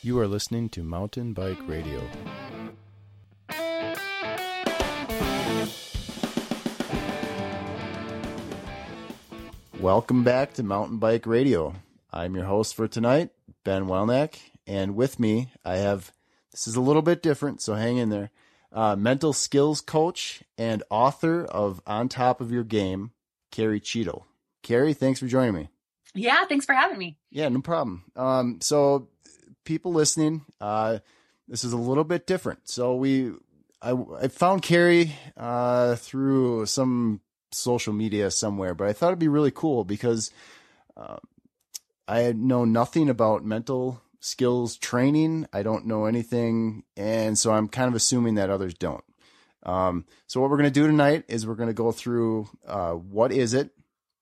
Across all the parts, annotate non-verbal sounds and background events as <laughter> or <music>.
You are listening to Mountain Bike Radio. Welcome back to Mountain Bike Radio. I'm your host for tonight, Ben Welnack, and with me I have this is a little bit different, so hang in there. Uh, mental skills coach and author of On Top of Your Game, Carrie Cheadle. Carrie, thanks for joining me. Yeah, thanks for having me. Yeah, no problem. Um, so people listening, uh, this is a little bit different. So we, I, I found Carrie uh, through some social media somewhere, but I thought it'd be really cool because uh, I know nothing about mental skills training. I don't know anything, and so I'm kind of assuming that others don't. Um, so what we're going to do tonight is we're going to go through uh, what is it,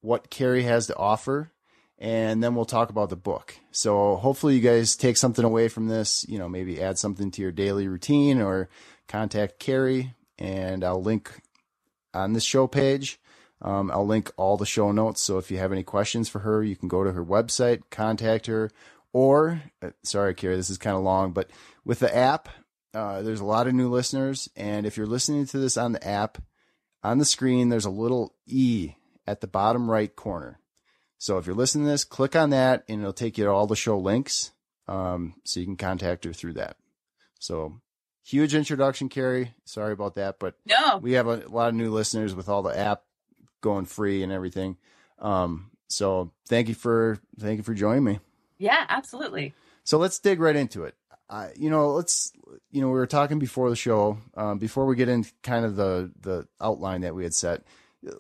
what Carrie has to offer, and then we'll talk about the book. So hopefully you guys take something away from this, you know, maybe add something to your daily routine or contact Carrie and I'll link on this show page. Um, I'll link all the show notes. So if you have any questions for her, you can go to her website, contact her, or uh, sorry, Carrie, this is kind of long, but with the app, uh, there's a lot of new listeners. And if you're listening to this on the app, on the screen, there's a little E at the bottom right corner. So if you're listening to this, click on that and it'll take you to all the show links. Um, so you can contact her through that. So huge introduction, Carrie. Sorry about that, but no, we have a, a lot of new listeners with all the app going free and everything. Um, so thank you for, thank you for joining me. Yeah, absolutely. So let's dig right into it. Uh, you know, let's, you know, we were talking before the show, um, before we get into kind of the, the outline that we had set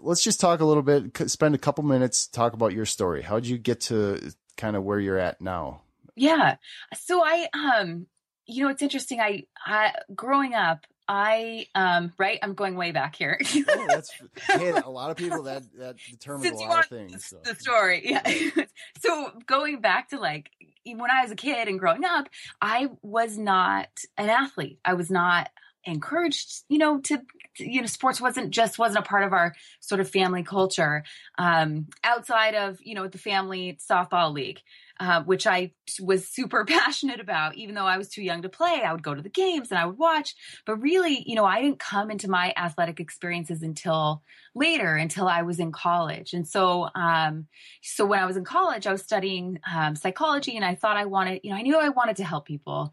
let's just talk a little bit, spend a couple minutes, talk about your story. How did you get to kind of where you're at now? Yeah. So I, um, you know, it's interesting. I, I, growing up, I, um, right, I'm going way back here. oh, that's, hey, a lot of people that, that determines Since a lot of things. So. The story. Yeah. <laughs> so going back to like, when I was a kid and growing up, I was not an athlete. I was not encouraged, you know, to, you know, sports wasn't just wasn't a part of our sort of family culture um, outside of, you know, the family softball league, uh, which I was super <laughs> passionate about. Even though I was too young to play, I would go to the games and I would watch. But really, you know, I didn't come into my athletic experiences until later, until I was in college. And so, um, so when I was in college, I was studying um, psychology, and I thought I wanted, you know, I knew I wanted to help people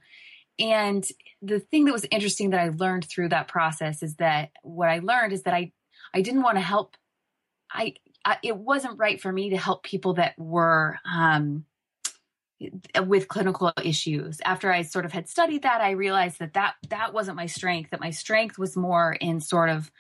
and the thing that was interesting that I learned through that process is that what I learned is that I I didn't want to help I, I it wasn't right for me to help people that were um with clinical issues. After i sort of had studied that i realized that that that wasn't my strength that my strength was more in sort of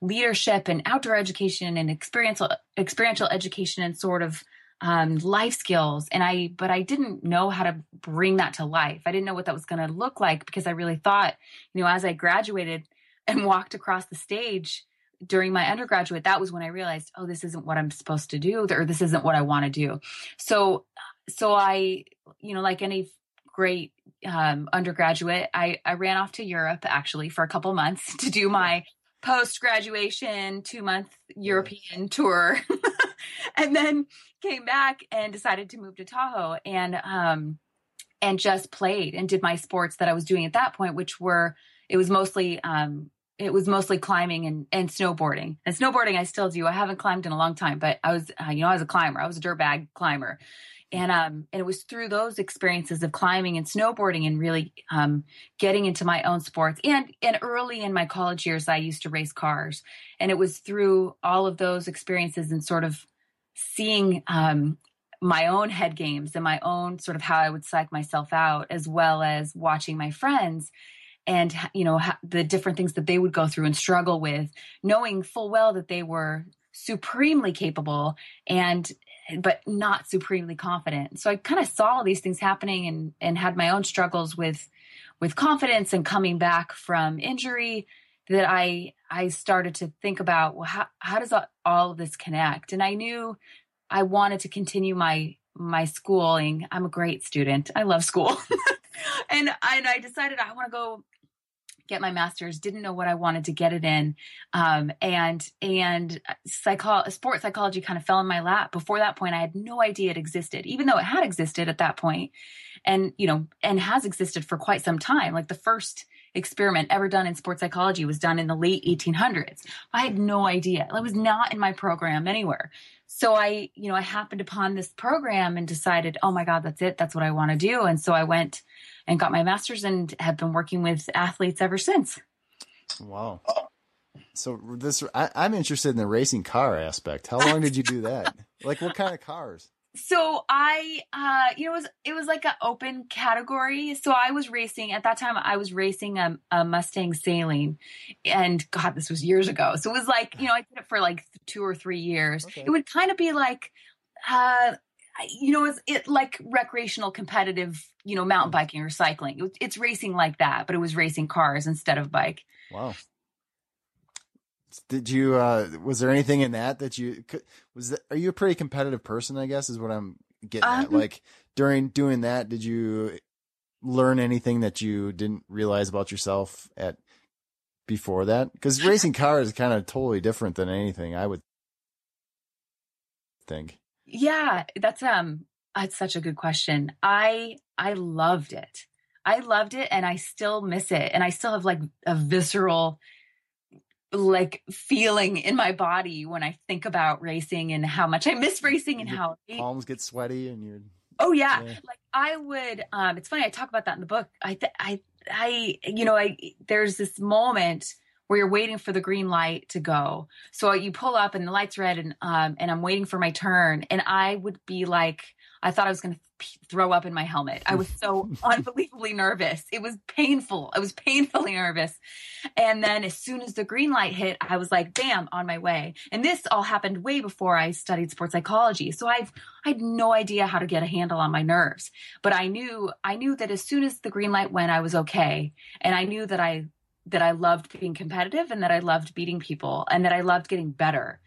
leadership and outdoor education and experiential experiential education and sort of um, life skills. And I, but I didn't know how to bring that to life. I didn't know what that was going to look like because I really thought, you know, as I graduated and walked across the stage during my undergraduate, that was when I realized, oh, this isn't what I'm supposed to do, or this isn't what I want to do. So, so I, you know, like any great um, undergraduate, I, I ran off to Europe actually for a couple months <laughs> to do my post graduation two month European tour. <laughs> <laughs> and then came back and decided to move to Tahoe and um and just played and did my sports that I was doing at that point, which were it was mostly um it was mostly climbing and, and snowboarding. And snowboarding I still do. I haven't climbed in a long time, but I was uh, you know I was a climber. I was a dirtbag climber. And um and it was through those experiences of climbing and snowboarding and really um getting into my own sports. And and early in my college years I used to race cars. And it was through all of those experiences and sort of seeing um, my own head games and my own sort of how I would psych myself out, as well as watching my friends and you know the different things that they would go through and struggle with, knowing full well that they were supremely capable and but not supremely confident. So I kind of saw all these things happening and and had my own struggles with with confidence and coming back from injury that I I started to think about well how how does all of this connect? And I knew I wanted to continue my my schooling. I'm a great student. I love school. <laughs> And and I decided I want to go get my master's. Didn't know what i wanted to get it in. Um, and and psycho- sports psychology kind of fell in my lap. Before that point i had no idea it existed even though it had existed at that point and you know and has existed for quite some time. Like the first experiment ever done in sports psychology was done in the late 1800s i had no idea it was not in my program anywhere so i you know i happened upon this program and decided oh my god that's it that's what i want to do and so i went and got my master's and have been working with athletes ever since. Wow. So this, I, am interested in the racing car aspect. How long did you do that? like what kind of cars? So I, uh, you know, it was, it was like an open category. So I was racing at that time. I was racing a, a Mustang Saleen, and God, this was years ago. So it was like, you know, I did it for like two or three years. Okay. It would kind of be like, uh, you know, it's it like recreational competitive, you know, mountain mm. biking or cycling. It's racing like that, but it was racing cars instead of bike. Wow. Did you, uh, was there anything in that that you was, that, are you a pretty competitive person? I guess is what I'm getting um, at. Like during doing that, did you learn anything that you didn't realize about yourself at before that? Cause racing cars is kind of totally different than anything I would think. Yeah, that's um that's such a good question. I I loved it. I loved it and I still miss it and I still have like a visceral like feeling in my body when I think about racing and how much I miss racing and Your how palms get sweaty and you're Oh yeah. yeah. Like I would um it's funny I talk about that in the book. I th- I I you know I there's this moment where you're waiting for the green light to go. So you pull up and the light's red and um and I'm waiting for my turn and I would be like I thought I was going to throw up in my helmet. I was so <laughs> unbelievably nervous. It was painful. I was painfully nervous. And then as soon as the green light hit, I was like, bam, on my way. And this all happened way before I studied sports psychology. So I've I had no idea how to get a handle on my nerves. But I knew I knew that as soon as the green light went, I was okay. And I knew that I that I loved being competitive and that I loved beating people and that I loved getting better.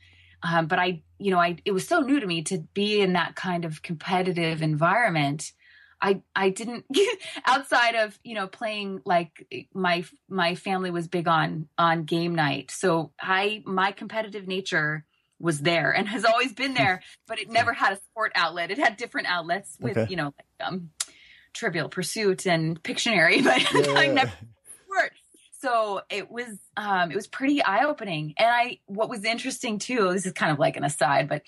Um, but I, you know, I it was so new to me to be in that kind of competitive environment. I I didn't <laughs> outside of you know playing like my my family was big on on game night, so I my competitive nature was there and has always been there, <laughs> but it never had a sport outlet. It had different outlets with okay. you know like, um, Trivial Pursuit and Pictionary, <laughs> but yeah, I never sport so it was um it was pretty eye-opening. And i what was interesting too this is kind of like an aside but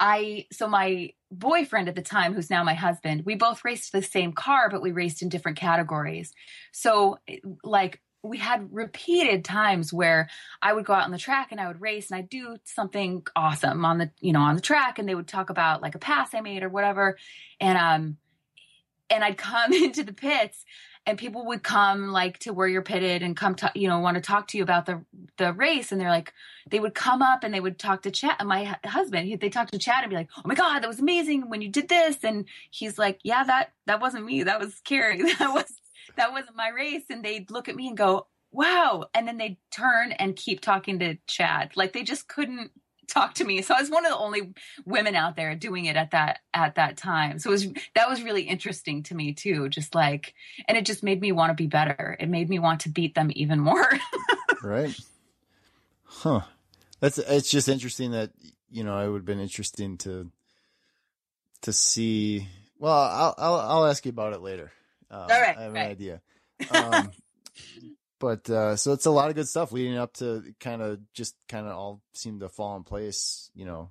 i so my boyfriend at the time who's now my husband we both raced the same car but we raced in different categories. So like we had repeated times where I would go out on the track and I would race and I'd do something awesome on the you know on the track and they would talk about like a pass I made or whatever. And um and I'd come <laughs> into the pits and people would come like to where you're pitted and come to you know want to talk to you about the the race and they're like they would come up and they would talk to Chad my husband he, they talk to Chad and be like oh my god that was amazing when you did this and he's like yeah that that wasn't me that was Carrie <laughs> that was that wasn't my race and they'd look at me and go wow and then they'd turn and keep talking to Chad like they just couldn't talk to me. So I was one of the only women out there doing it at that at that time. So it was that was really interesting to me too. Just like and it just made me want to be better. It made me want to beat them even more. <laughs> right. Huh. That's it's just interesting that you know, it would have been interesting to to see well, I'll I'll, I'll ask you about it later. Uh, All right. I have right. an idea. Um, <laughs> but uh, so it's a lot of good stuff leading up to kind of just kind of all seem to fall in place. You know,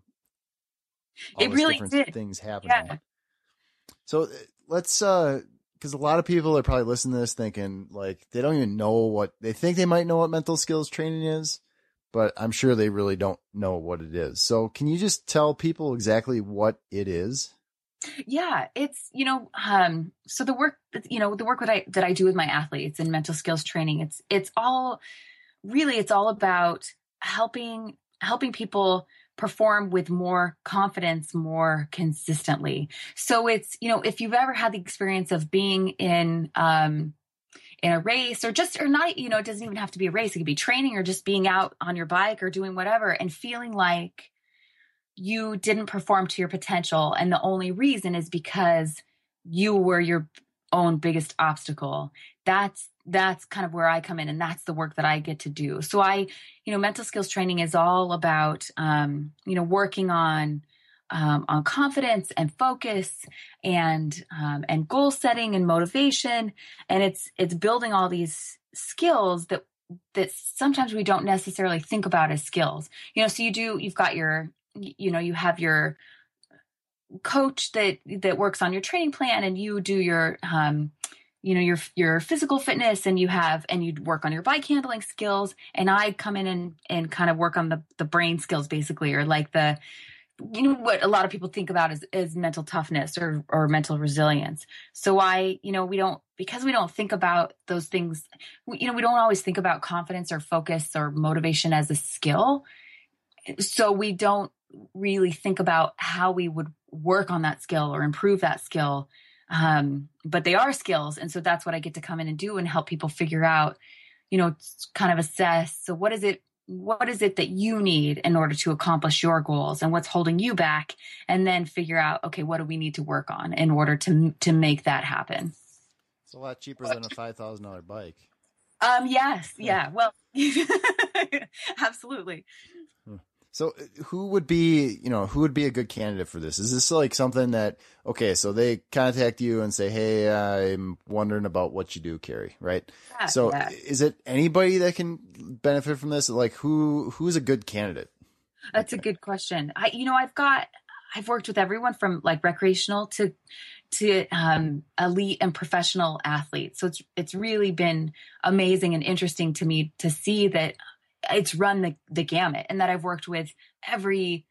it really did. Things happening. Yeah. So uh, let's uh because a lot of people are probably listening to this thinking like they don't even know what they think they might know what mental skills training is, but I'm sure they really don't know what it is. So can you just tell people exactly what it is? Yeah, it's you know, um, so the work you know the work that I that I do with my athletes and mental skills training, it's it's all really it's all about helping helping people perform with more confidence more consistently. So it's you know if you've ever had the experience of being in um, in a race or just or not you know it doesn't even have to be a race it could be training or just being out on your bike or doing whatever and feeling like you didn't perform to your potential. And the only reason is because you were your own biggest obstacle. That's that's kind of where I come in and that's the work that I get to do. So I, you know, mental skills training is all about, um, you know, working on, um, on confidence and focus and, um, and goal setting and motivation. And it's, it's building all these skills that, that sometimes we don't necessarily think about as skills, you know, so you do, you've got your, you know, you have your, coach that that works on your training plan and you do your um you know your your physical fitness and you have and you work on your bike handling skills and i come in and and kind of work on the the brain skills basically or like the you know what a lot of people think about is, is mental toughness or or mental resilience. So i you know we don't because we don't think about those things we, you know we don't always think about confidence or focus or motivation as a skill. So we don't really think about how we would work on that skill or improve that skill. Um, but they are skills. And so that's what I get to come in and do and help people figure out, you know, kind of assess. So what is it? What is it that you need in order to accomplish your goals and what's holding you back? And then figure out, okay, what do we need to work on in order to, to make that happen? It's a lot cheaper than a $5,000 bike. Um, yes. Yeah. Well, <laughs> absolutely. So uh, who would be, you know, who would be a good candidate for this? Is this like something that, okay, so they contact you and say, Hey, I'm wondering about what you do, Carrie, right? Yeah, so yeah. is it anybody that can benefit from this? Like who, who's a good candidate? That's a good question. I, you know, I've got, I've worked with everyone from like recreational to, to um, elite and professional athletes. So it's, it's really been amazing and interesting to me to see that it's run the, the gamut and that I've worked with every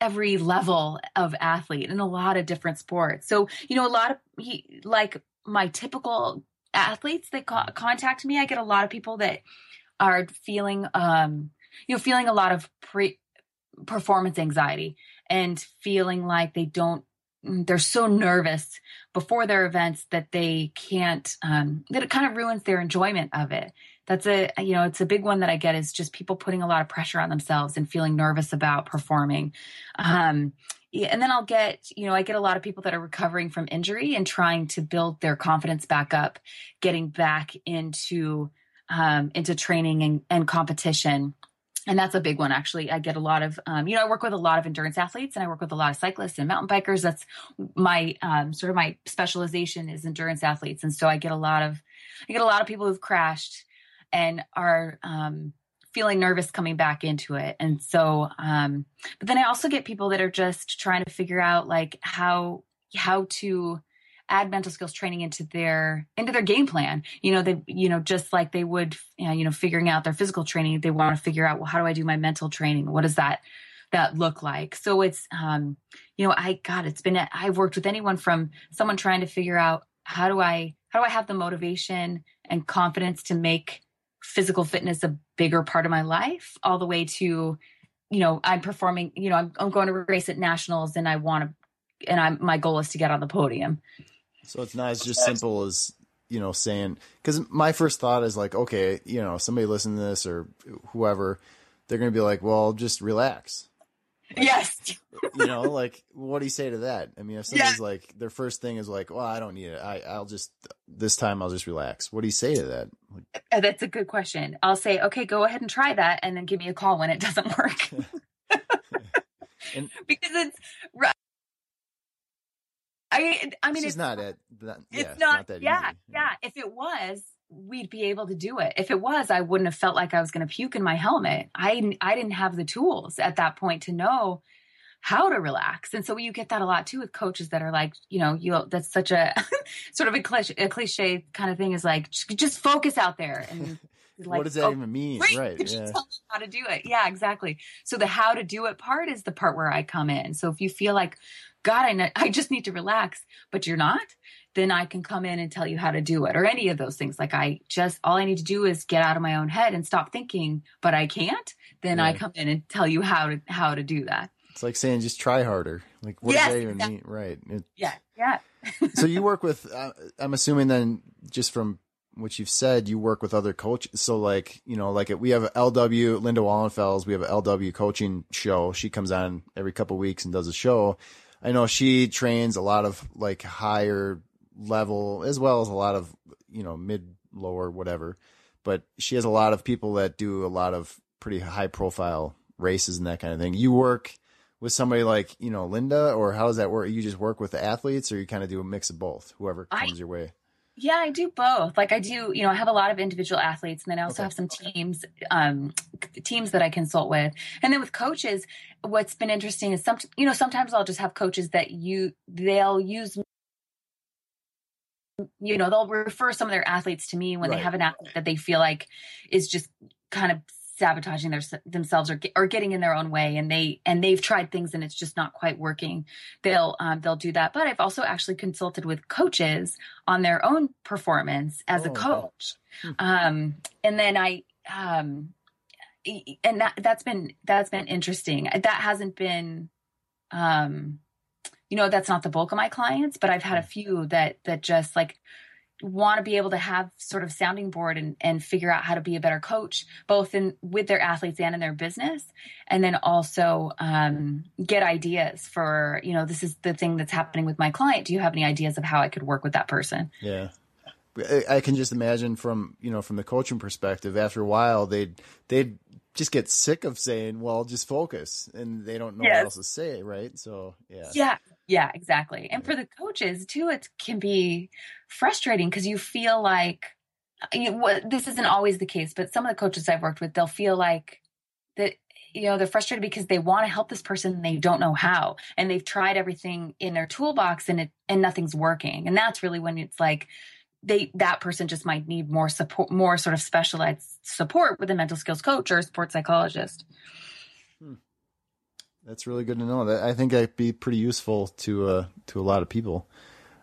every level of athlete in a lot of different sports. So, you know, a lot of he, like my typical athletes that co- contact me, I get a lot of people that are feeling um you know, feeling a lot of pre performance anxiety and feeling like they don't they're so nervous before their events that they can't um that it kind of ruins their enjoyment of it that's a you know it's a big one that i get is just people putting a lot of pressure on themselves and feeling nervous about performing. Um, and then i'll get you know i get a lot of people that are recovering from injury and trying to build their confidence back up getting back into um, into training and, and competition. And that's a big one actually. I get a lot of um, you know i work with a lot of endurance athletes and i work with a lot of cyclists and mountain bikers. That's my um, sort of my specialization is endurance athletes. And so i get a lot of i get a lot of people who've crashed and are um, feeling nervous coming back into it. And so, um, but then I also get people that are just trying to figure out like how how to add mental skills training into their into their game plan. You know they you know just like they would you know figuring out their physical training they want to figure out well how do i do my mental training? What does that that look like? So it's um you know i god it's been i've worked with anyone from someone trying to figure out how do i how do i have the motivation and confidence to make physical fitness a bigger part of my life all the way to you know i'm performing you know i'm, I'm going to race at nationals and i want to and i'm my goal is to get on the podium. So it's not as just simple as you know saying because my first thought is like okay you know somebody listen to this or whoever they're gonna be like well just relax like, yes. you know, like what do you say to that? I mean, if somebody's yeah. like their first thing is like, "Well, I don't need it. I I'll just this time I'll just relax." What do you say to that? Uh, that's a good question. I'll say, "Okay, go ahead and try that and then give me a call when it doesn't work." <laughs> and, <laughs> because it's I I mean, it's, not. That, yeah, it's not, not that yeah, easy. yeah. If it was, we'd be able to do it. If it was, I wouldn't have felt like I was going to puke in my helmet. I I didn't have the tools at that point to know how to relax. And so you get that a lot too with coaches that are like, you know, you that's such a <laughs> sort of a cliche, a cliche kind of thing is like just focus out there and <laughs> like, what does that oh, even mean? Right. right yeah. how to do it. Yeah, exactly. So the how to do it part is the part where I come in. So if you feel like, God, I, know, I just need to relax, but you're not, then I can come in and tell you how to do it or any of those things. Like I just, all I need to do is get out of my own head and stop thinking, but I can't. Then. I come in and tell you how to, how to do that. It's like saying just try harder. Like what yes, does that even exactly. mean? Right. It, yeah. Yeah. <laughs> so you work with, uh, I'm assuming then just from what you've said, you work with other coaches. So like, you know, like we have LW, Linda Wallenfels, we have LW coaching show. She comes on every couple weeks and does a show. I know she trains a lot of like higher level as well as a lot of, you know, mid lower, whatever. But she has a lot of people that do a lot of pretty high profile races and that kind of thing. You work with somebody like you know Linda, or how does that work? You just work with the athletes, or you kind of do a mix of both, whoever comes I, your way. Yeah, I do both. Like I do, you know, I have a lot of individual athletes, and then I also okay. have some teams, um, teams that I consult with, and then with coaches. What's been interesting is some, you know, sometimes I'll just have coaches that you they'll use you know they'll refer some of their athletes to me when right. they have an athlete that they feel like is just kind of sabotaging their, themselves or, or getting in their own way and they and they've tried things and it's just not quite working they'll um, they'll do that but i've also actually consulted with coaches on their own performance as oh, a coach wow. Hmm. um, and then i um, and that that's been that's been interesting that hasn't been um you know that's not the bulk of my clients but i've had a hmm. few that that just like want to be able to have sort of sounding board and, and figure out how to be a better coach both in with their athletes and in their business and then also um, get ideas for you know this is the thing that's happening with my client. Do you have any ideas of how i could work with that person? Yeah. I can just imagine from you know from the coaching perspective after a while they'd they'd just get sick of saying well just focus and they don't know yes. what else to say right? So yeah. Yeah yeah, exactly. And for the coaches too, it can be frustrating because you feel like uh, you know, this isn't always the case, but some of the coaches I've worked with, they'll feel like that you know they're frustrated because they want to help this person and they don't know how and they've tried everything in their toolbox and it and nothing's working and that's really when it's like they that person just might need more support more sort of specialized support with a mental skills coach or a sports psychologist. That's really good to know. That I think that'd be pretty useful to uh, to a lot of people.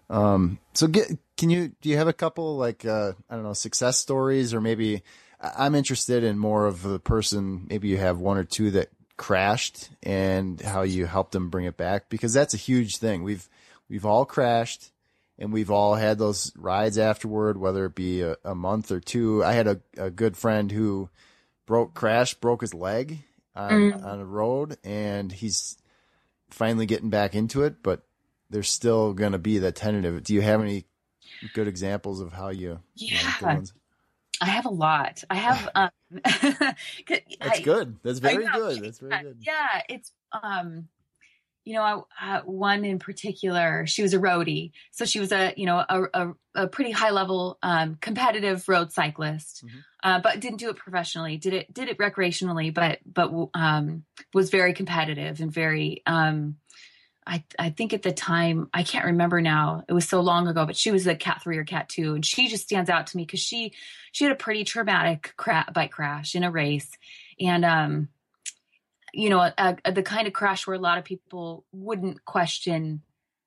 Um, so get can you do you have a couple like uh, I don't know success stories or maybe I'm interested in more of the person. Maybe you have one or two that crashed and how you helped them bring it back because that's a huge thing. We've we've all crashed and we've all had those rides afterward, whether it be a, a month or two. I had a, a good friend who broke crashed, broke his leg on mm. on a road, and he's finally getting back into it. But there's still going to be that tentative. Do you have any good examples of how you? Yeah, I have a lot. I have. <laughs> um, <laughs> That's good. That's very good. That's very good. Yeah, it's um you know, uh, one in particular, she was a roadie. So she was a, you know, a, a, a pretty high level, um, competitive road cyclist, mm-hmm. uh, but didn't do it professionally. Did it, did it recreationally, but, but, um, was very competitive and very, um, I, I think at the time, I can't remember now. It was so long ago, but she was a cat three or cat two. And she just stands out to me because she, she had a pretty traumatic cra- bike crash in a race. And, um, you know, a, a, the kind of crash where a lot of people wouldn't question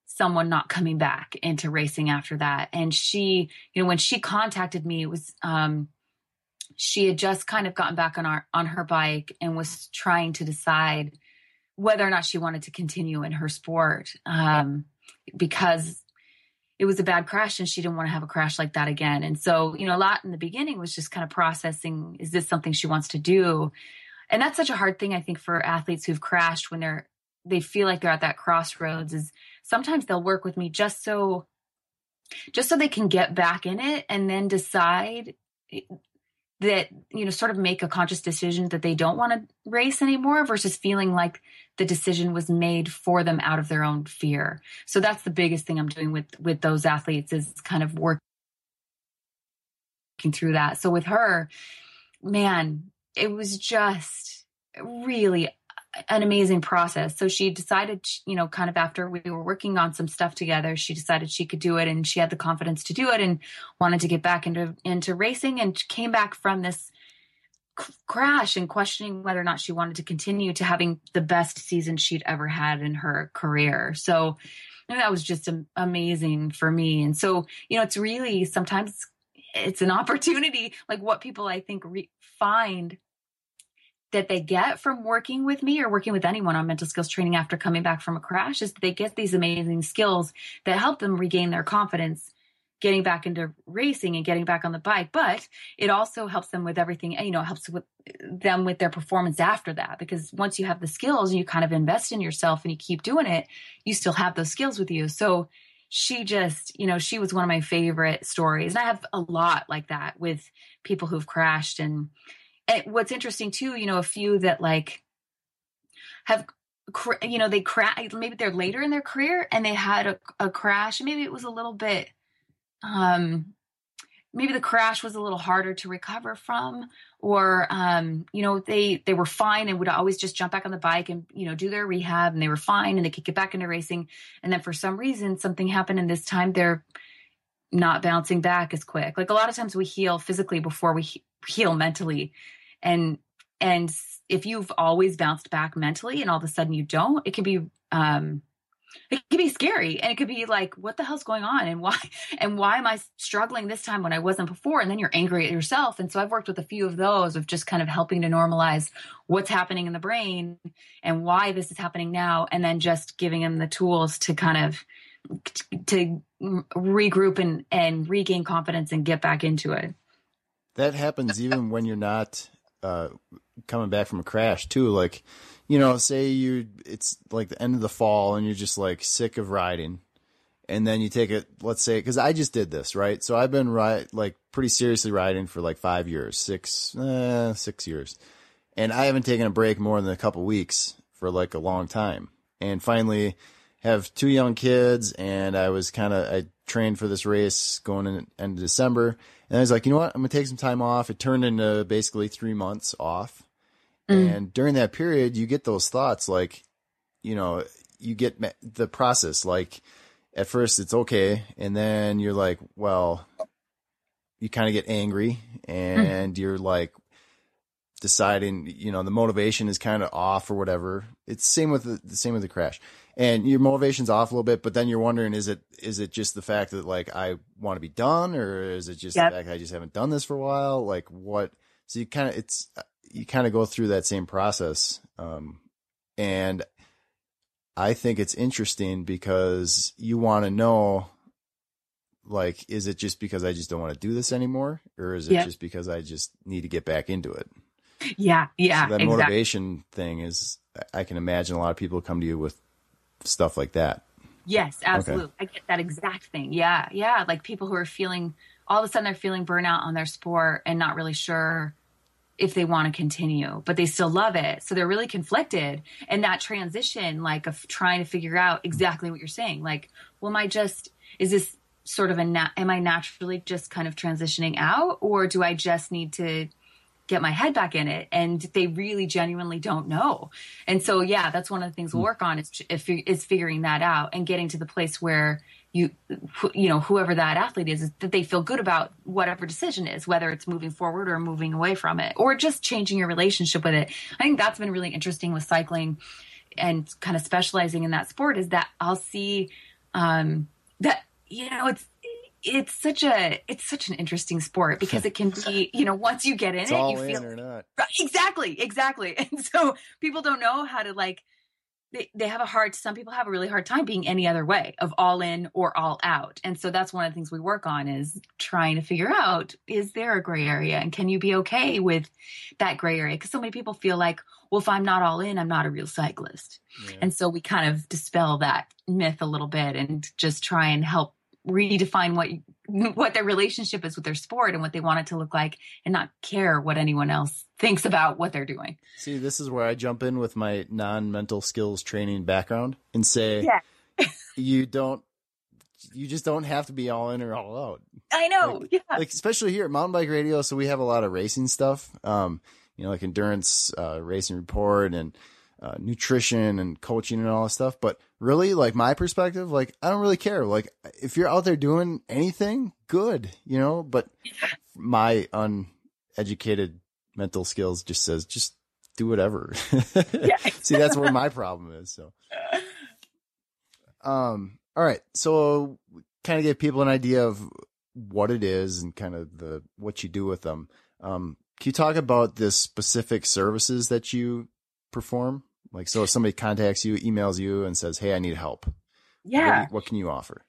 someone not coming back into racing after that. And she, you know, when she contacted me, it was, um, she had just kind of gotten back on our, on her bike and was trying to decide whether or not she wanted to continue in her sport. Um, because it was a bad crash and she didn't want to have a crash like that again. And so, you know, a lot in the beginning was just kind of processing, is this something she wants to do? And that's such a hard thing i think for athletes who've crashed when they're they feel like they're at that crossroads is sometimes they'll work with me just so just so they can get back in it and then decide that you know sort of make a conscious decision that they don't want to race anymore versus feeling like the decision was made for them out of their own fear. So that's the biggest thing i'm doing with with those athletes is kind of working through that. So with her man it was just really an amazing process. So she decided, you know, kind of after we were working on some stuff together, she decided she could do it and she had the confidence to do it and wanted to get back into into racing and came back from this crash and questioning whether or not she wanted to continue to having the best season she'd ever had in her career. So that was just amazing for me. And so, you know, it's really sometimes it's an <laughs> opportunity like what people I think re- find that they get from working with me or working with anyone on mental skills training after coming back from a crash is they get these amazing skills that help them regain their confidence getting back into racing and getting back on the bike but it also helps them with everything you know helps with them with their performance after that because once you have the skills and you kind of invest in yourself and you keep doing it you still have those skills with you. So she just, you know, she was one of my favorite stories. And I have a lot like that with people who've crashed. And, and what's interesting too, you know, a few that like have, you know, they crash, maybe they're later in their career and they had a, a crash. Maybe it was a little bit, um, maybe the crash was a little harder to recover from or um, you know they they were fine and would always just jump back on the bike and you know do their rehab and they were fine and they could get back into racing. And then for some reason something happened and this time they're not bouncing back as quick. Like a lot of times we heal physically before we heal mentally. And and if you've always bounced back mentally and all of a sudden you don't it can be um it could be scary and it could be like what the hell's going on? And why <laughs> and why am i struggling this time when i wasn't before? And then you're angry at yourself. And so i've worked with a few of those of just kind of helping to normalize what's happening in the brain and why this is happening now and then just giving them the tools to kind of to regroup and and regain confidence and get back into it. That happens even when you're not uh, coming back from a crash too like you know, say you it's like the end of the fall and you're just like sick of riding. And then you take it, let's say, because I just did this, right? So I've been ride like pretty seriously riding for like five years, six, eh, six years, and I haven't taken a break more than a couple weeks for like a long time. And finally, have two young kids, and I was kind of I trained for this race going in end of December, and I was like, you know what, I'm gonna take some time off. It turned into basically three months off, Mm. And during that period, you get those thoughts like, you know, you get the process. Like at first it's okay. And then you're like, well, you kind of get angry and mm. you're like deciding, you know, the motivation is kind of off or whatever. It's same with the, the same with the crash and your motivation's off a little bit, but then you're wondering, is it, is it just the fact that like I want to be done or is it just yep. the fact I just haven't done this for a while? Like what? So you kind of, it's, you kind of go through that same process. Um, and I think it's interesting because you want to know, like, is it just because I just don't want to do this anymore? Or is it yep. just because I just need to get back into it? Yeah. Yeah. So that exactly. motivation thing is, I can imagine a lot of people come to you with stuff like that. Yes, absolutely. Okay. I get that exact thing. Yeah. Yeah. Like people who are feeling, all of a sudden they're feeling burnout on their sport and not really sure if they want to continue, but they still love it. So they're really conflicted. And that transition, like of trying to figure out exactly what you're saying, like, well, am I just, is this sort of a, na- am I naturally just kind of transitioning out or do I just need to get my head back in it? And they really genuinely don't know. And so, yeah, that's one of the things we'll hmm. work on is, is figuring that out and getting to the place where you you know whoever that athlete is, is that they feel good about whatever decision is whether it's moving forward or moving away from it or just changing your relationship with it. I think that's been really interesting with cycling and kind of specializing in that sport is that i'll see um that you know it's it's such a it's such an interesting sport because it can be <laughs> you know once you get in it's it you feel exactly exactly. <laughs> And so people don't know how to like they, they have a hard some people have a really hard time being any other way of all in or all out. And so that's one of the things we work on is trying to figure out is there a gray area? And can you be okay with that gray area? Because so many people feel like well if i'm not all in i'm not a real cyclist. Yeah. and so we kind of dispel that myth a little bit and just try and help redefine what <laughs> what their relationship is with their sport and what they want it to look like and not care what anyone else thinks about what they're doing. See, this is where I jump in with my non-mental skills training background and say yeah. <laughs> you don't you just don't have to be all in or all out. I know. Like, yeah. like especially here at Mountain Bike Radio, so we have a lot of racing stuff. Um, you know, like endurance uh, racing report and uh, nutrition and coaching and all that stuff. But really, like my perspective, like I don't really care. Like if you're out there doing anything, good, you know. But my uneducated mental skills just says just do whatever. <laughs> See, that's where my problem is. So, um, all right. So, kind of give people an idea of what it is and kind of the what you do with them. Um, can you talk about the specific services that you perform? Like, so if somebody contacts you, emails you, and says, "Hey, I need help," yeah, what, what can you offer?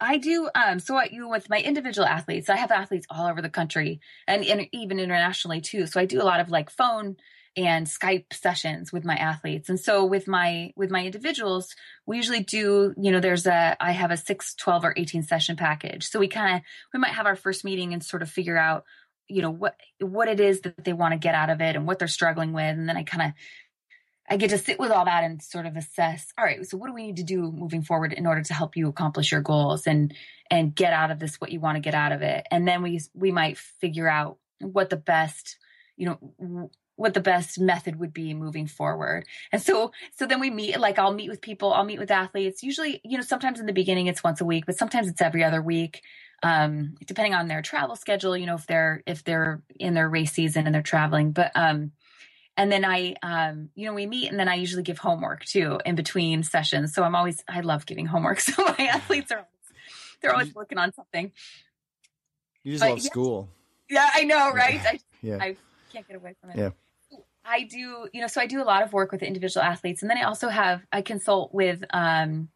I do. Um, so I, you with my individual athletes, I have athletes all over the country and, and even internationally too. So I do a lot of like phone and Skype sessions with my athletes. And so with my with my individuals, we usually do, you know, there's a I have a 6, 12 or 18 session package. So we kind of we might have our first meeting and sort of figure out, you know, what what it is that they want to get out of it and what they're struggling with and then I kind of I get to sit with all that and sort of assess, all right, so what do we need to do moving forward in order to help you accomplish your goals and and get out of this what you want to get out of it. And then we we might figure out what the best, you know, what the best method would be moving forward. And so so then we meet like I'll meet with people, I'll meet with athletes. Usually, you know, sometimes in the beginning it's once a week, but sometimes it's every other week. Um, depending on their travel schedule, you know, if they're if they're in their race season and they're traveling. But um and then I, um, you know, we meet and then I usually give homework too in between sessions. So I'm always, I love giving homework. <laughs> So my athletes are, always, they're always working on something. You just but love school. Yeah, I know, right? I, yeah. I can't get away from it. Yeah. I do, you know, so I do a lot of work with individual athletes and then I also have, I consult with, um,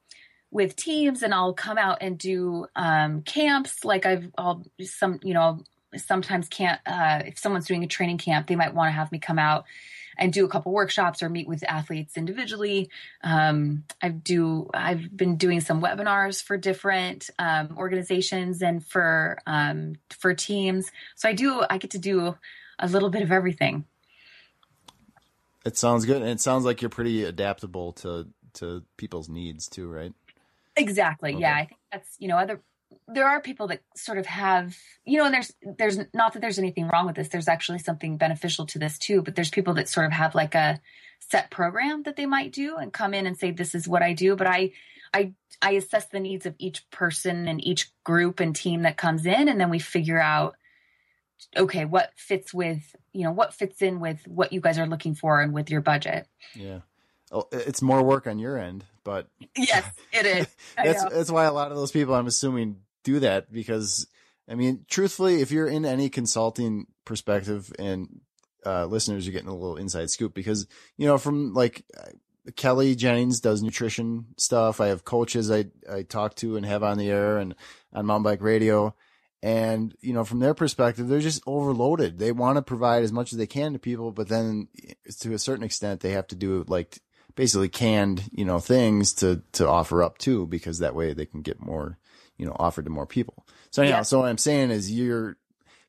with teams and I'll come out and do, um, camps. Like I've, I'll some, you know, sometimes can't uh, if someone's doing a training camp they might want to have me come out and do a couple workshops or meet with athletes individually. Um, i do i've been doing some webinars for different um, organizations and for um, for teams. So i do i get to do a little bit of everything. It sounds good and it sounds like you're pretty adaptable to to people's needs too right? Exactly okay. yeah i think that's you know other there are people that sort of have you know and there's there's not that there's anything wrong with this. There's actually something beneficial to this too but there's people that sort of have like a set program that they might do and come in and say this is what i do. But i i i assess the needs of each person and each group and team that comes in and then we figure out okay what fits with you know what fits in with what you guys are looking for and with your budget. Yeah it's more work on your end but <laughs> yes, it is. that's that's why a lot of those people, I'm assuming, do that because I mean, truthfully, if you're in any consulting perspective and uh, listeners are getting a little inside scoop because you know from like Kelli Jennings does nutrition stuff. I have coaches I I talk to and have on the air and on mountain bike radio. And, you know, from their perspective, they're just overloaded. They want to provide as much as they can to people, but then to a certain extent, they have to do like basically canned, you know, things to, to offer up too, because that way they can get more, you know, offered to more people. So anyhow, yeah. so what I'm saying is your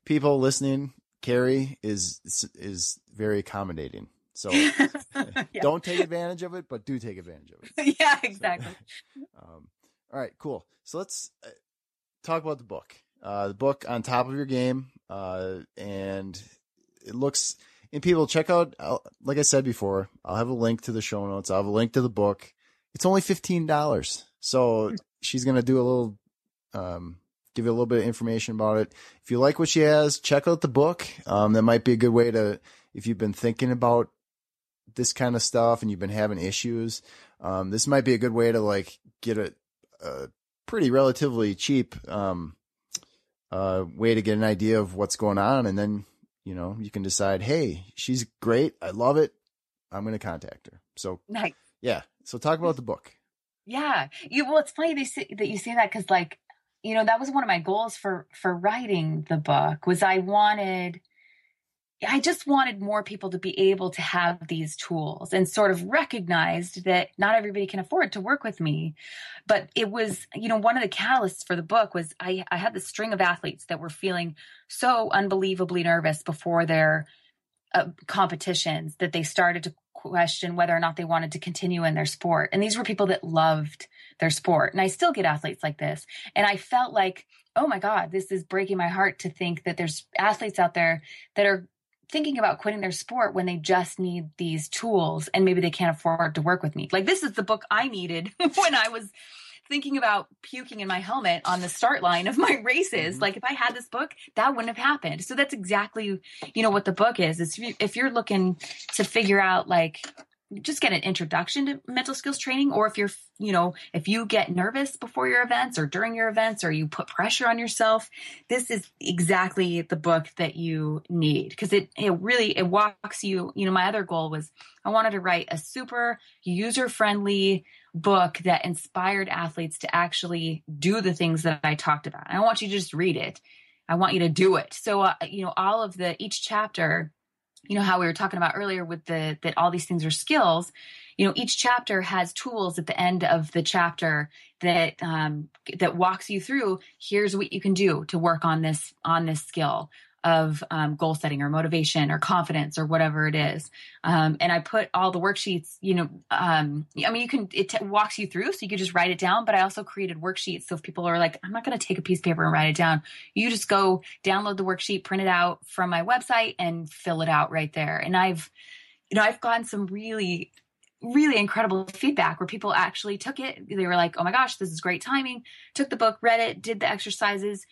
people listening, Carrie is, is very accommodating. So <laughs> yeah. don't take advantage of it, but do take advantage of it. <laughs> yeah, exactly. So, um, all right, cool. So let's uh, talk about the book. Uh, the book on top of your game, uh, and it looks and people check out, like I said before, I'll have a link to the show notes. I'll have a link to the book. It's only $15. So she's going to do a little, um, give you a little bit of information about it. If you like what she has, check out the book. Um, that might be a good way to, if you've been thinking about this kind of stuff and you've been having issues, um, this might be a good way to like get a, a pretty relatively cheap, um, uh, way to get an idea of what's going on. And then you know, you can decide, hey, she's great. I love it. I'm going to contact her. So, nice. yeah. So, talk about the book. Yeah. You, well, it's funny that you say that because, like, you know, that was one of my goals for for writing the book was I wanted I just wanted more people to be able to have these tools and sort of recognized that not everybody can afford to work with me. But it was, you know, one of the catalysts for the book was I, I had this string of athletes that were feeling so unbelievably nervous before their uh, competitions that they started to question whether or not they wanted to continue in their sport. And these were people that loved their sport. And I still get athletes like this. And I felt like, oh my God, this is breaking my heart to think that there's athletes out there that are thinking about quitting their sport when they just need these tools and maybe they can't afford to work with me. Like this is the book I needed <laughs> when I was thinking about puking in my helmet on the start line of my races. Mm-hmm. Like if I had this book, that wouldn't have happened. So that's exactly, you know, what the book is. Is if you're looking to figure out like just get an introduction to mental skills training or if you're you know if you get nervous before your events or during your events or you put pressure on yourself this is exactly the book that you need. Because it it really it walks you you know my other goal was i wanted to write a super user friendly book that inspired athletes to actually do the things that i talked about. I don't want you to just read it. I want you to do it. So uh, you know all of the each chapter you know how we were talking about earlier with the that all these things are skills. You know each chapter has tools at the end of the chapter that um, that walks you through here's what you can do to work on this on this skill of um, goal setting or motivation or confidence or whatever it is. Um, and I put all the worksheets, you know, um, I mean, you can, it t- walks you through, so you could just write it down. But I also created worksheets. So if people are like, I'm not going to take a piece of paper and write it down, you just go download the worksheet, print it out from my website and fill it out right there. And I've, you know, I've gotten some really really incredible feedback where people actually took it. They were like, oh my gosh, this is great timing. Took the book, read it, did the exercises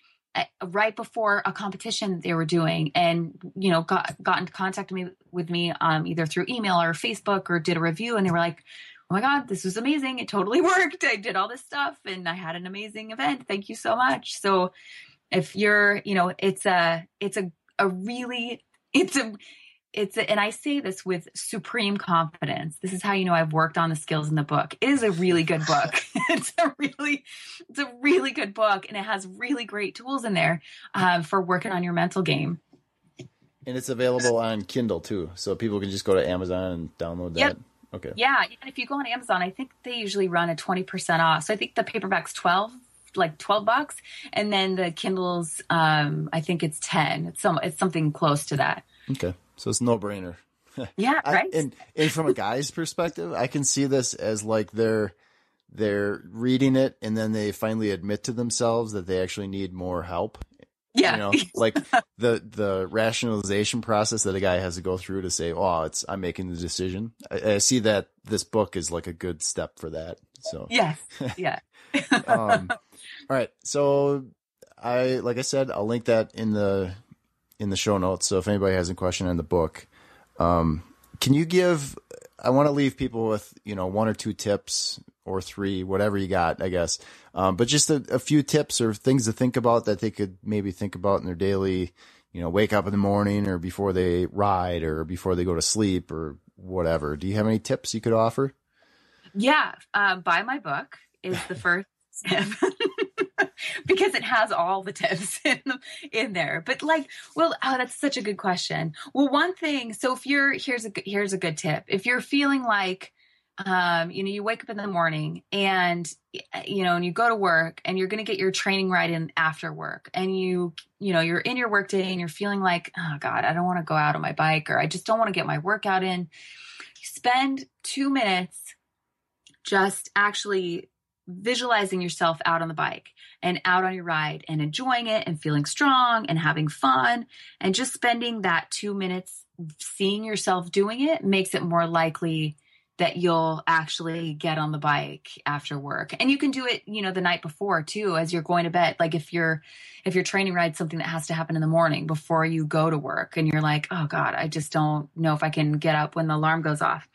right before a competition they were doing and, you know, got, got into contact me, with me um, either through email or Facebook or did a review. And they were like, oh my God, this was amazing. It totally <laughs> worked. I did all this stuff and I had an amazing event. Thank you so much. So if you're, you know, it's a, it's a, a really, it's a, it's a, and I say this with supreme confidence. This is how you know I've worked on the skills in the book. It is a really good book. <laughs> it's a really, it's a really good book, and it has really great tools in there um, for working on your mental game. And it's available on Kindle too, so people can just go to Amazon and download that. Yep. Okay. Yeah, and if you go on Amazon, I think they usually run a twenty percent off. So I think the paperback's twelve like 12 bucks and then the kindles um i think it's 10 it's some it's something close to that Okay. So it's no brainer. <laughs> Yeah, I, right. and and from a guy's perspective, I can see this as like they're they're reading it and then they finally admit to themselves that they actually need more help. yeah. You know, <laughs> like the the rationalization process that a guy has to go through to say, "Oh, it's I'm making the decision." I, I see that this book is like a good step for that. So yes. <laughs> Yeah. um, all right. So I, like I said, I'll link that in the in the show notes. So if anybody has a question on the book, um, can you give? I want to leave people with you know one or two tips or three, whatever you got, I guess. Um, but just a, a few tips or things to think about that they could maybe think about in their daily, you know, wake up in the morning or before they ride or before they go to sleep or whatever. Do you have any tips you could offer? Yeah. Um, buy my book is the <laughs> first tip. <laughs> because it has all the tips <laughs> in the, in there. But like, well, oh, that's such a good question. Well, one thing. So if you're here's a here's a good tip. If you're feeling like um, you know, you wake up in the morning and, you know, and you go to work and you're going to get your training right in after work and you, you know, you're in your work day and you're feeling like, oh God, I don't want to go out on my bike or I just don't want to get my workout in. Spend two minutes just actually visualizing yourself out on the bike and out on your ride and enjoying it and feeling strong and having fun. And just spending that two minutes seeing yourself doing it makes it more likely that you'll actually get on the bike after work. And you can do it you know the night before too as you're going to bed. Like if you're if you're training ride something that has to happen in the morning before you go to work and you're like oh god i just don't know if i can get up when the alarm goes off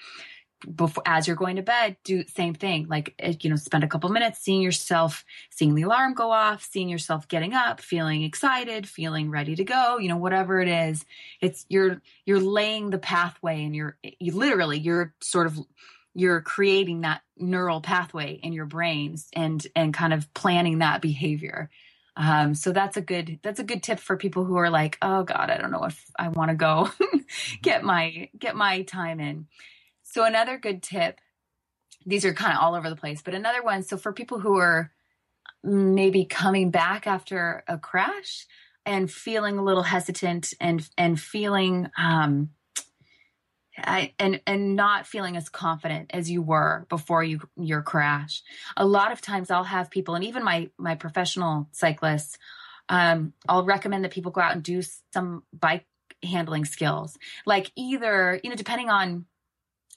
before as you're going to bed do same thing. Like eh, you know spend a couple minutes seeing yourself seeing the alarm go off seeing yourself getting up feeling excited feeling ready to go you know whatever it is. It's you're you're laying the pathway and you're you literally you're sort of you're creating that neural pathway in your brains and and kind of planning that behavior. Um, so that's a good that's a good tip for people who are like oh god i don't know if i want to go <laughs> get my get my time in so another good tip, these are kind of all over the place, but another one. So for people who are maybe coming back after a crash and feeling a little hesitant and and feeling um, I, and and not feeling as confident as you were before you your crash. A lot of times I'll have people, and even my my professional cyclists, um, I'll recommend that people go out and do some bike handling skills, like either you know depending on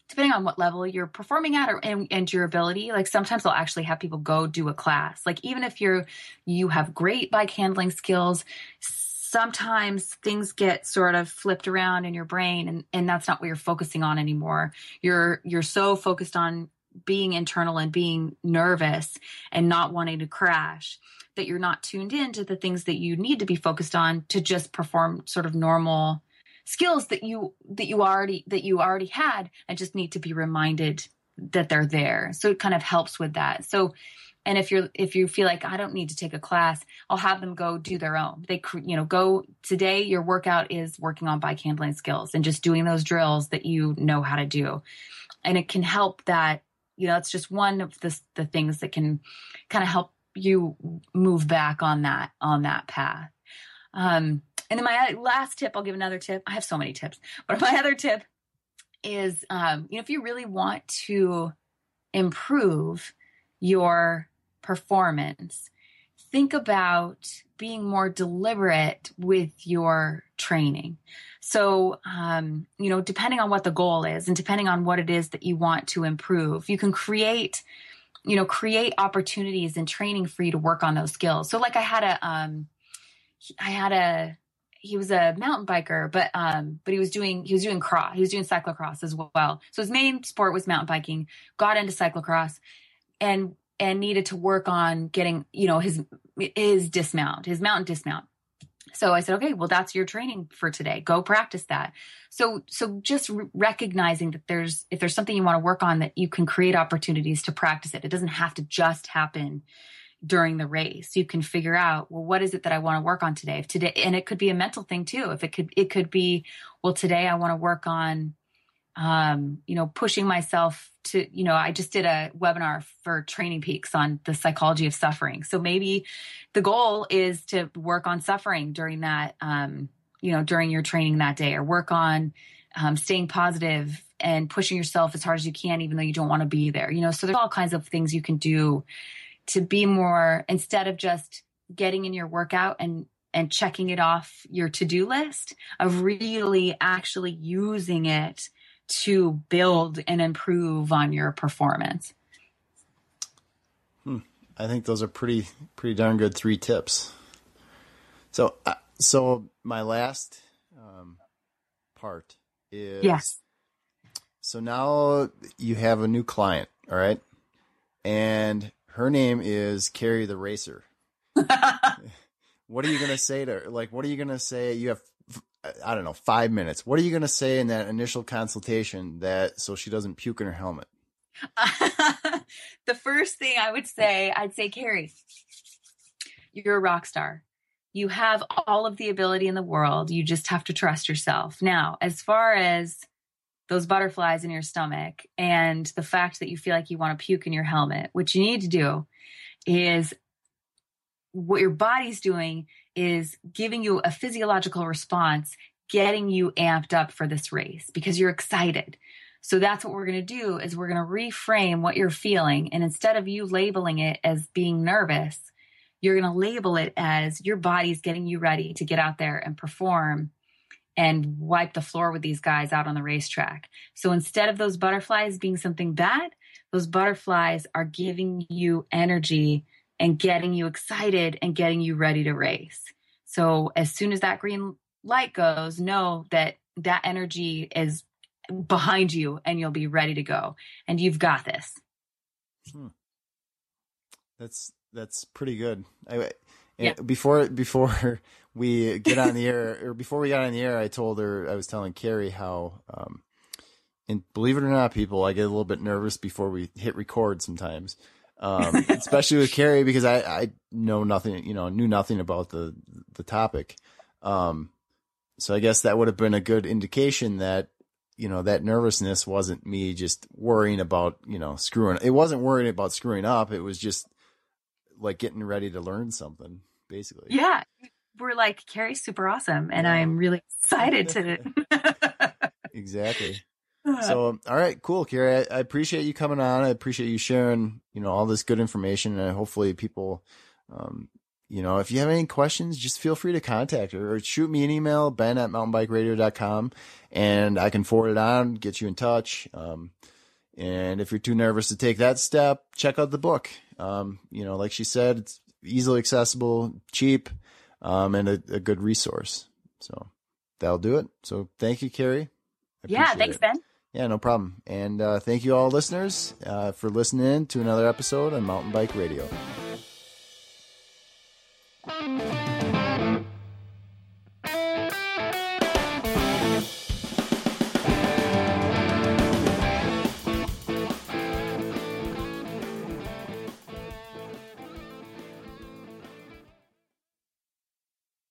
depending on what level you're performing at or and, and, your ability like sometimes i'll actually have people go do a class. Like even if you're you have great bike handling skills sometimes things get sort of flipped around in your brain and, and that's not what you're focusing on anymore. You're you're so focused on being internal and being nervous and not wanting to crash that you're not tuned in to the things that you need to be focused on to just perform sort of normal skills that you that you already that you already had and just need to be reminded that they're there so it kind of helps with that so And if you're if you feel like I don't need to take a class, I'll have them go do their own. They you know go today. Your workout is working on bike handling skills and just doing those drills that you know how to do, and it can help that you know it's just one of the the things that can kind of help you move back on that on that path. Um, and then my last tip, I'll give another tip. I have so many tips, but <laughs> my other tip is, um, you know, if you really want to improve your performance, think about being more deliberate with your training. So, um, you know, depending on what the goal is and depending on what it is that you want to improve, you can create, you know, create opportunities and training for you to work on those skills. So, like I had a, um, I had a, he was a mountain biker, but um, but he was doing he was doing cross, he was doing cyclocross as well. So his main sport was mountain biking. Got into cyclocross, and and needed to work on getting you know his his dismount, his mountain dismount. So I said, okay, well that's your training for today. Go practice that. So so just re- recognizing that there's if there's something you want to work on that you can create opportunities to practice it. It doesn't have to just happen during the race. You can figure out, well, what is it that I want to work on today? If today, and it could be a mental thing too. If it could, it could be, well, today I want to work on, um, you know, pushing myself to, you know, I just did a webinar for Training Peaks on the psychology of suffering. So maybe the goal is to work on suffering during that, um, you know, during your training that day, or work on um, staying positive and pushing yourself as hard as you can, even though you don't want to be there. You know, so there's all kinds of things you can do to be more instead of just getting in your workout and and checking it off your to-do list of really actually using it to build and improve on your performance. Hmm. I think those are pretty pretty darn good three tips. So uh, so my last um, part is yes. So now you have a new client, all right, and her name is Carrie the Racer. <laughs> what are you gonna say to her? Like, what are you gonna say? You have, I don't know, five minutes. What are you gonna say in that initial consultation that so she doesn't puke in her helmet? <laughs> the first thing I would say, I'd say, Carrie, you're a rock star. You have all of the ability in the world. You just have to trust yourself. Now, as far as those butterflies in your stomach and the fact that you feel like you want to puke in your helmet, what you need to do is what your body's doing is giving you a physiological response, getting you amped up for this race because you're excited. So that's what we're going to do is we're going to reframe what you're feeling and instead of you labeling it as being nervous, you're going to label it as your body's getting you ready to get out there and perform and wipe the floor with these guys out on the racetrack. So instead of those butterflies being something bad, those butterflies are giving you energy and getting you excited and getting you ready to race. So as soon as that green light goes, know that that energy is behind you and you'll be ready to go and you've got this. Hmm. That's that's pretty good. I, yeah. before before <laughs> we get on the air, or before we got on the air, I told her I was telling Carrie how, um, and believe it or not, people, I get a little bit nervous before we hit record sometimes, um, <laughs> especially with Carrie because I I know nothing, you know, knew nothing about the the topic. Um, so I guess that would have been a good indication that you know that nervousness wasn't me just worrying about you know screwing. It wasn't worrying about screwing up. It was just like getting ready to learn something, basically. Yeah, we're like Carrie's super awesome, and I'm really excited to. <laughs> <laughs> exactly. So, all right, cool, Carrie. I, I, appreciate you coming on. I appreciate you sharing, you know, all this good information, and hopefully, people, um, you know, if you have any questions, just feel free to contact her or shoot me an email, ben at mountainbikeradio.com, and I can forward it on, get you in touch. Um, and if you're too nervous to take that step, check out the book. Um, you know, like she said, it's easily accessible, cheap um, and a, a, good resource. So that'll do it. So thank you, Carrie. Yeah, thanks, it. Ben. Yeah, no problem. And uh, thank you all listeners uh, for listening to another episode on Mountain Bike Radio.